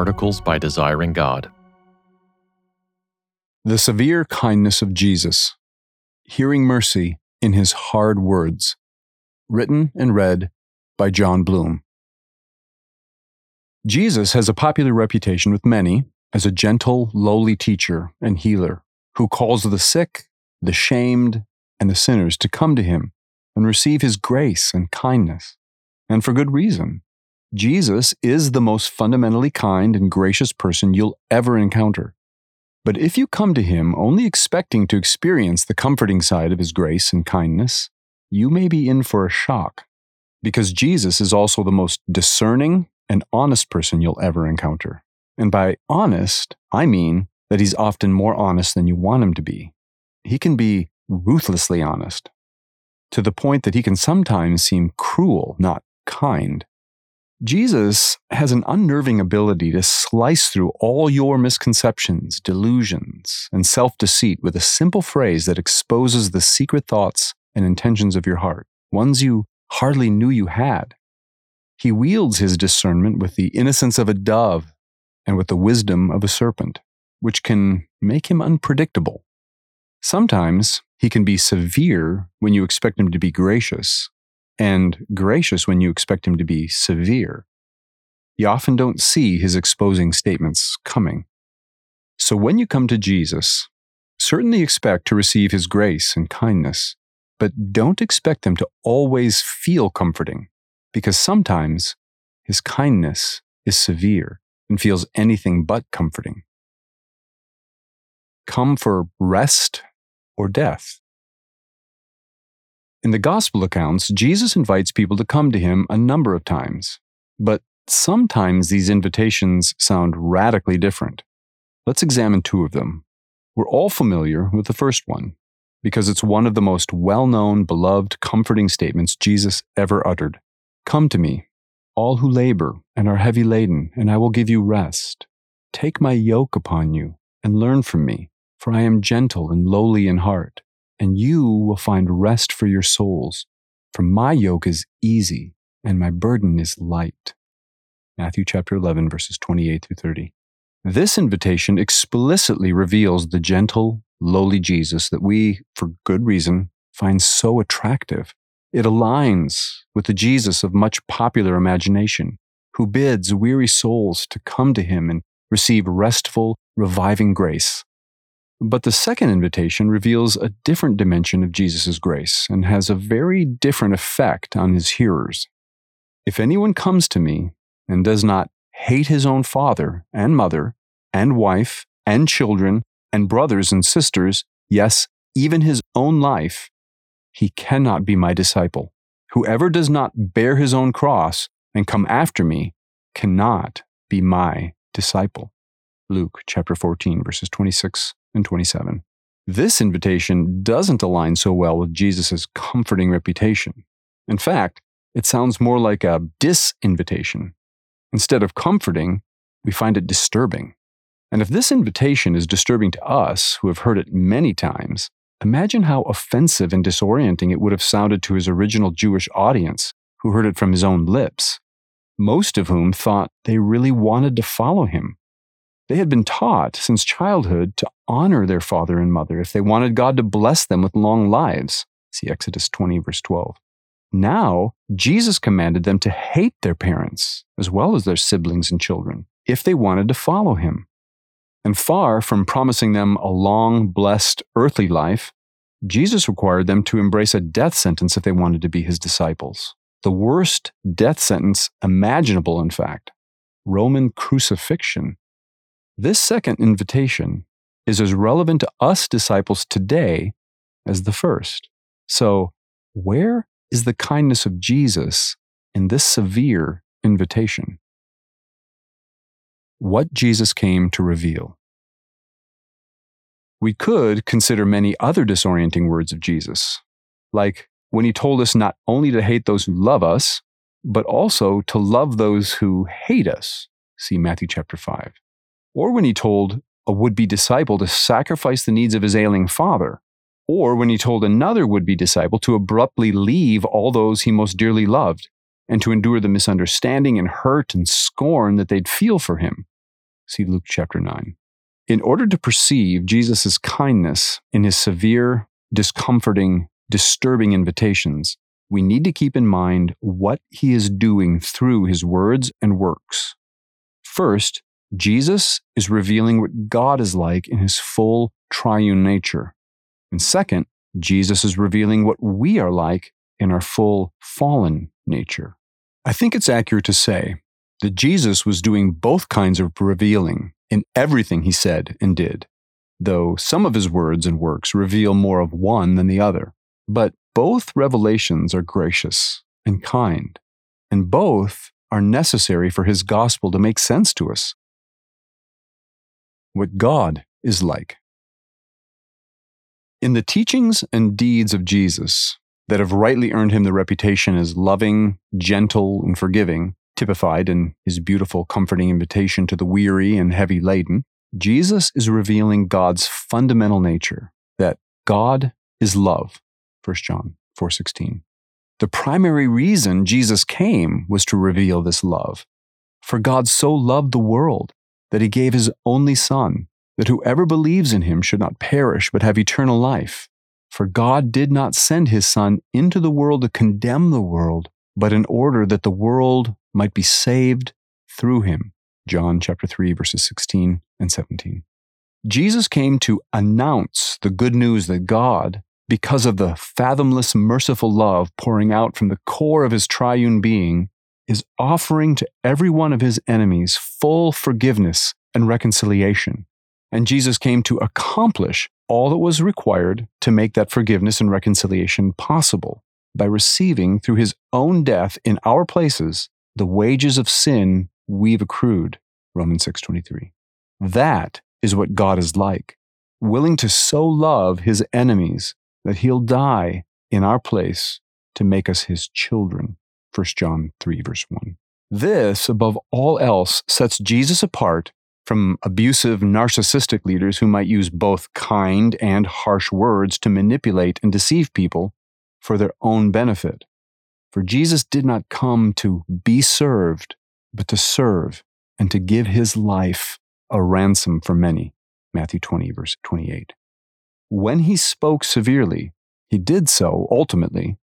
articles by Desiring God. The severe kindness of Jesus. Hearing mercy in his hard words. Written and read by Jon Bloom. Jesus has a popular reputation with many as a gentle, lowly teacher and healer who calls the sick, the shamed, and the sinners to come to him and receive his grace and kindness. And for good reason. Jesus is the most fundamentally kind and gracious person you'll ever encounter. But if you come to him only expecting to experience the comforting side of his grace and kindness, you may be in for a shock, because Jesus is also the most discerning and honest person you'll ever encounter. And by honest, I mean that he's often more honest than you want him to be. He can be ruthlessly honest, to the point that he can sometimes seem cruel, not kind. Jesus has an unnerving ability to slice through all your misconceptions, delusions, and self deceit with a simple phrase that exposes the secret thoughts and intentions of your heart, ones you hardly knew you had. He wields his discernment with the innocence of a dove and with the wisdom of a serpent, which can make him unpredictable. Sometimes he can be severe when you expect him to be gracious, and gracious when you expect him to be severe. You often don't see his exposing statements coming. So when you come to Jesus, certainly expect to receive his grace and kindness, but don't expect them to always feel comforting, because sometimes his kindness is severe and feels anything but comforting. Come for rest or death. In the gospel accounts, Jesus invites people to come to him a number of times, but sometimes these invitations sound radically different. Let's examine two of them. We're all familiar with the first one because it's one of the most well known, beloved, comforting statements Jesus ever uttered. Come to me, all who labor and are heavy laden, and I will give you rest. Take my yoke upon you and learn from me, for I am gentle and lowly in heart and you will find rest for your souls. For my yoke is easy and my burden is light. Matthew chapter 11, verses 28 through 30. This invitation explicitly reveals the gentle, lowly Jesus that we, for good reason, find so attractive. It aligns with the Jesus of much popular imagination, who bids weary souls to come to him and receive restful, reviving grace but the second invitation reveals a different dimension of Jesus' grace and has a very different effect on his hearers. If anyone comes to me and does not hate his own father and mother and wife and children and brothers and sisters, yes, even his own life, he cannot be my disciple. Whoever does not bear his own cross and come after me cannot be my disciple. Luke chapter 14, verses 26 and 27. This invitation doesn't align so well with Jesus' comforting reputation. In fact, it sounds more like a disinvitation. Instead of comforting, we find it disturbing. And if this invitation is disturbing to us, who have heard it many times, imagine how offensive and disorienting it would have sounded to his original Jewish audience, who heard it from his own lips, most of whom thought they really wanted to follow him. They had been taught since childhood to honor their father and mother if they wanted God to bless them with long lives. See Exodus 20, verse 12. Now, Jesus commanded them to hate their parents, as well as their siblings and children, if they wanted to follow him. And far from promising them a long, blessed earthly life, Jesus required them to embrace a death sentence if they wanted to be his disciples. The worst death sentence imaginable, in fact Roman crucifixion this second invitation is as relevant to us disciples today as the first. So, where is the kindness of Jesus in this severe invitation? What Jesus came to reveal. We could consider many other disorienting words of Jesus, like when he told us not only to hate those who love us, but also to love those who hate us. See Matthew chapter 5 or when he told a would be disciple to sacrifice the needs of his ailing father, or when he told another would be disciple to abruptly leave all those he most dearly loved and to endure the misunderstanding and hurt and scorn that they'd feel for him. See Luke chapter 9. In order to perceive Jesus' kindness in his severe, discomforting, disturbing invitations, we need to keep in mind what he is doing through his words and works. First, Jesus is revealing what God is like in his full triune nature. And second, Jesus is revealing what we are like in our full fallen nature. I think it's accurate to say that Jesus was doing both kinds of revealing in everything he said and did, though some of his words and works reveal more of one than the other. But both revelations are gracious and kind, and both are necessary for his gospel to make sense to us. What God is like. In the teachings and deeds of Jesus that have rightly earned him the reputation as loving, gentle, and forgiving, typified in his beautiful, comforting invitation to the weary and heavy laden, Jesus is revealing God's fundamental nature that God is love. 1 John 4:16. The primary reason Jesus came was to reveal this love. For God so loved the world that he gave his only son that whoever believes in him should not perish but have eternal life. For God did not send his Son into the world to condemn the world, but in order that the world might be saved through him. John chapter 3 verses 16 and 17. Jesus came to announce the good news that God, because of the fathomless merciful love pouring out from the core of his triune being, is offering to every one of his enemies full forgiveness and reconciliation and Jesus came to accomplish all that was required to make that forgiveness and reconciliation possible by receiving through his own death in our places the wages of sin we've accrued. Romans 6:23. That is what God is like, willing to so love his enemies that he'll die in our place to make us his children. 1 John 3 verse 1. This, above all else, sets Jesus apart from abusive, narcissistic leaders who might use both kind and harsh words to manipulate and deceive people for their own benefit. For Jesus did not come to be served, but to serve and to give his life a ransom for many. Matthew 20, verse 28. When he spoke severely, he did so ultimately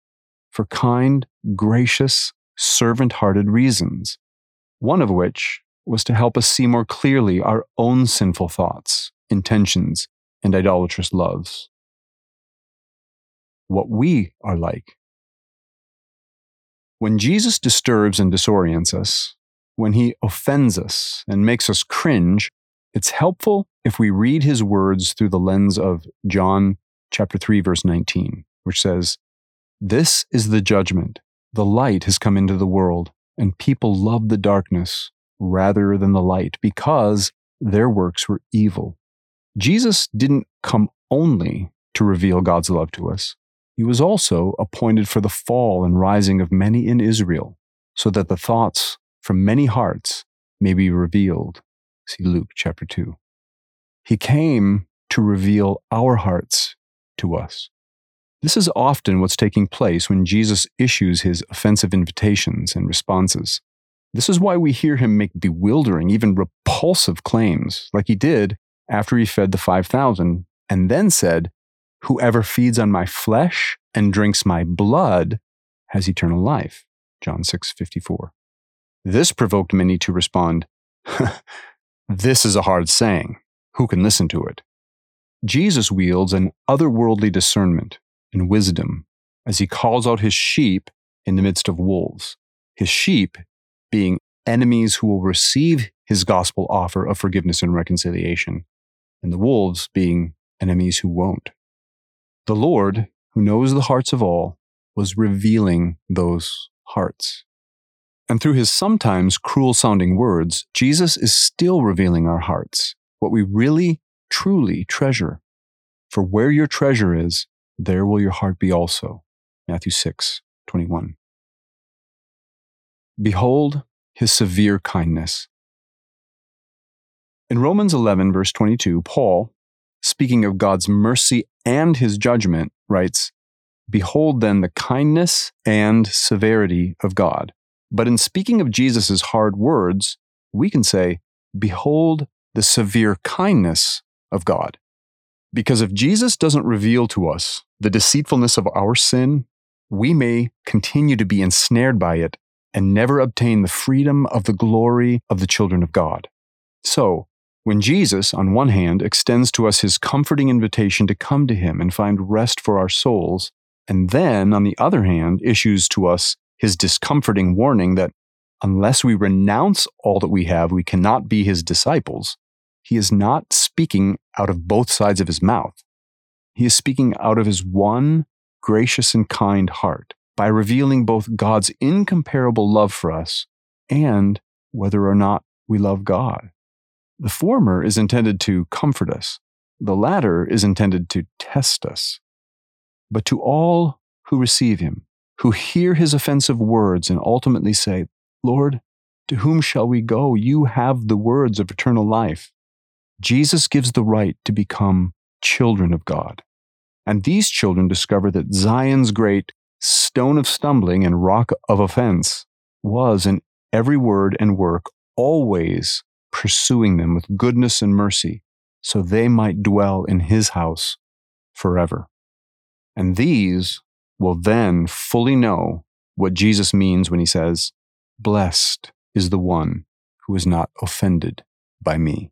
for kind, gracious, servant hearted reasons, one of which was to help us see more clearly our own sinful thoughts, intentions, and idolatrous loves. What we are like. When Jesus disturbs and disorients us, when he offends us and makes us cringe, it's helpful if we read his words through the lens of John chapter 3 verse 19, which says, "This is the judgment. The light has come into the world, and people love the darkness rather than the light because their works were evil. Jesus didn't come only to reveal God's love to us. He was also appointed for the fall and rising of many in Israel, so that the thoughts from many hearts may be revealed. See Luke chapter 2. He came to reveal our hearts to us. This is often what's taking place when Jesus issues his offensive invitations and responses. This is why we hear him make bewildering, even repulsive claims, like he did after he fed the 5,000 and then said, Whoever feeds on my flesh and drinks my blood has eternal life. John 6 54. This provoked many to respond, This is a hard saying. Who can listen to it? Jesus wields an otherworldly discernment and wisdom as he calls out his sheep in the midst of wolves. His sheep being enemies who will receive his gospel offer of forgiveness and reconciliation, and the wolves being enemies who won't. The Lord, who knows the hearts of all, was revealing those hearts. And through his sometimes cruel sounding words, Jesus is still revealing our hearts, what we really, truly treasure. For where your treasure is, there will your heart be also. Matthew 6, 21. Behold his severe kindness. In Romans 11, verse 22, Paul, speaking of God's mercy and his judgment, writes, Behold then the kindness and severity of God. But in speaking of Jesus' hard words, we can say, Behold the severe kindness of God. Because if Jesus doesn't reveal to us the deceitfulness of our sin, we may continue to be ensnared by it and never obtain the freedom of the glory of the children of God. So, when Jesus, on one hand, extends to us his comforting invitation to come to him and find rest for our souls, and then, on the other hand, issues to us his discomforting warning that unless we renounce all that we have, we cannot be his disciples, he is not speaking out of both sides of his mouth. He is speaking out of his one gracious and kind heart by revealing both God's incomparable love for us and whether or not we love God. The former is intended to comfort us, the latter is intended to test us. But to all who receive him, who hear his offensive words and ultimately say, Lord, to whom shall we go? You have the words of eternal life. Jesus gives the right to become children of God. And these children discover that Zion's great stone of stumbling and rock of offense was in every word and work always pursuing them with goodness and mercy, so they might dwell in his house forever. And these will then fully know what Jesus means when he says, Blessed is the one who is not offended by me.